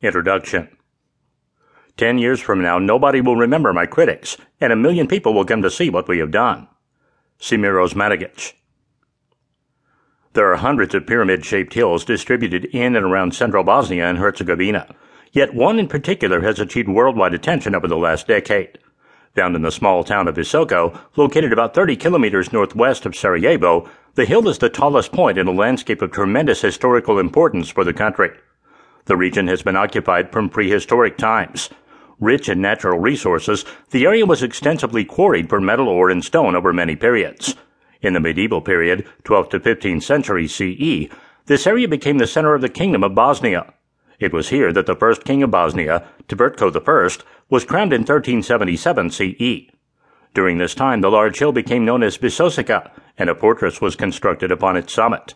Introduction Ten years from now, nobody will remember my critics, and a million people will come to see what we have done. Semir Osmanagic. There are hundreds of pyramid shaped hills distributed in and around central Bosnia and Herzegovina, yet one in particular has achieved worldwide attention over the last decade. Found in the small town of Visoko, located about 30 kilometers northwest of Sarajevo, the hill is the tallest point in a landscape of tremendous historical importance for the country. The region has been occupied from prehistoric times. Rich in natural resources, the area was extensively quarried for metal ore and stone over many periods. In the medieval period, 12th to 15th century CE, this area became the center of the Kingdom of Bosnia. It was here that the first king of Bosnia, Tvrtko I, was crowned in 1377 CE. During this time, the large hill became known as Visosika, and a fortress was constructed upon its summit.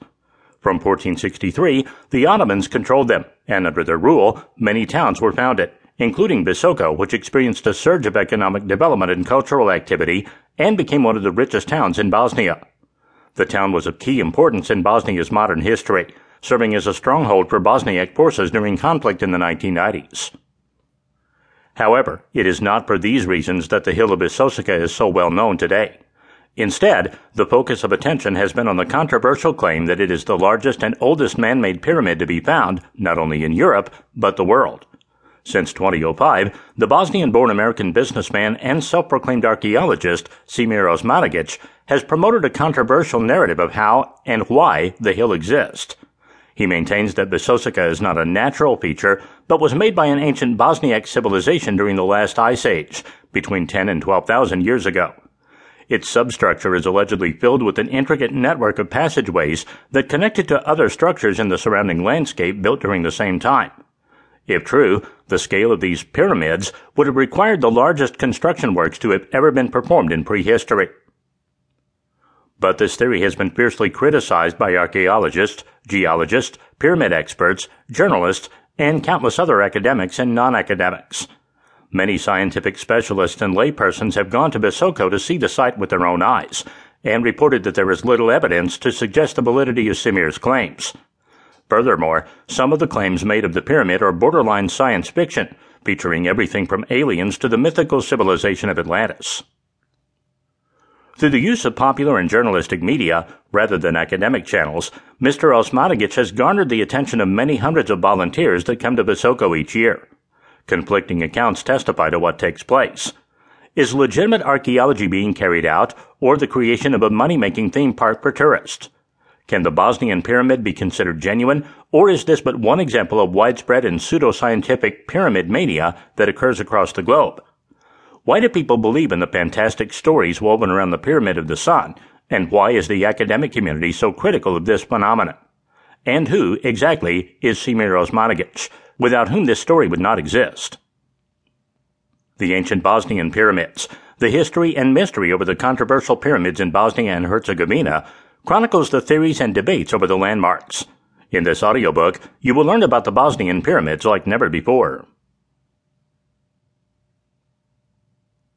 From 1463, the Ottomans controlled them, and under their rule, many towns were founded, including Visoko, which experienced a surge of economic development and cultural activity and became one of the richest towns in Bosnia. The town was of key importance in Bosnia's modern history, serving as a stronghold for Bosniak forces during conflict in the 1990s. However, it is not for these reasons that the hill of Visosika is so well known today. Instead, the focus of attention has been on the controversial claim that it is the largest and oldest man-made pyramid to be found, not only in Europe, but the world. Since 2005, the Bosnian-born American businessman and self-proclaimed archaeologist, Semir Osmanagic, has promoted a controversial narrative of how and why the hill exists. He maintains that Visosika is not a natural feature, but was made by an ancient Bosniak civilization during the last ice age, between 10 and 12,000 years ago. Its substructure is allegedly filled with an intricate network of passageways that connect it to other structures in the surrounding landscape built during the same time. If true, the scale of these pyramids would have required the largest construction works to have ever been performed in prehistory. But this theory has been fiercely criticized by archaeologists, geologists, pyramid experts, journalists, and countless other academics and non-academics. Many scientific specialists and laypersons have gone to Visoko to see the site with their own eyes and reported that there is little evidence to suggest the validity of Semir's claims. Furthermore, some of the claims made of the pyramid are borderline science fiction, featuring everything from aliens to the mythical civilization of Atlantis. Through the use of popular and journalistic media, rather than academic channels, Mr. Osmanagic has garnered the attention of many hundreds of volunteers that come to Visoko each year. Conflicting accounts testify to what takes place. Is legitimate archaeology being carried out, or the creation of a money-making theme park for tourists? Can the Bosnian pyramid be considered genuine, or is this but one example of widespread and pseudoscientific pyramid mania that occurs across the globe? Why do people believe in the fantastic stories woven around the Pyramid of the Sun, and why is the academic community so critical of this phenomenon? And who, exactly, is Semir Osmanagic? Without whom this story would not exist. The ancient Bosnian pyramids, the history and mystery over the controversial pyramids in Bosnia and Herzegovina, chronicles the theories and debates over the landmarks. In this audiobook, you will learn about the Bosnian pyramids like never before.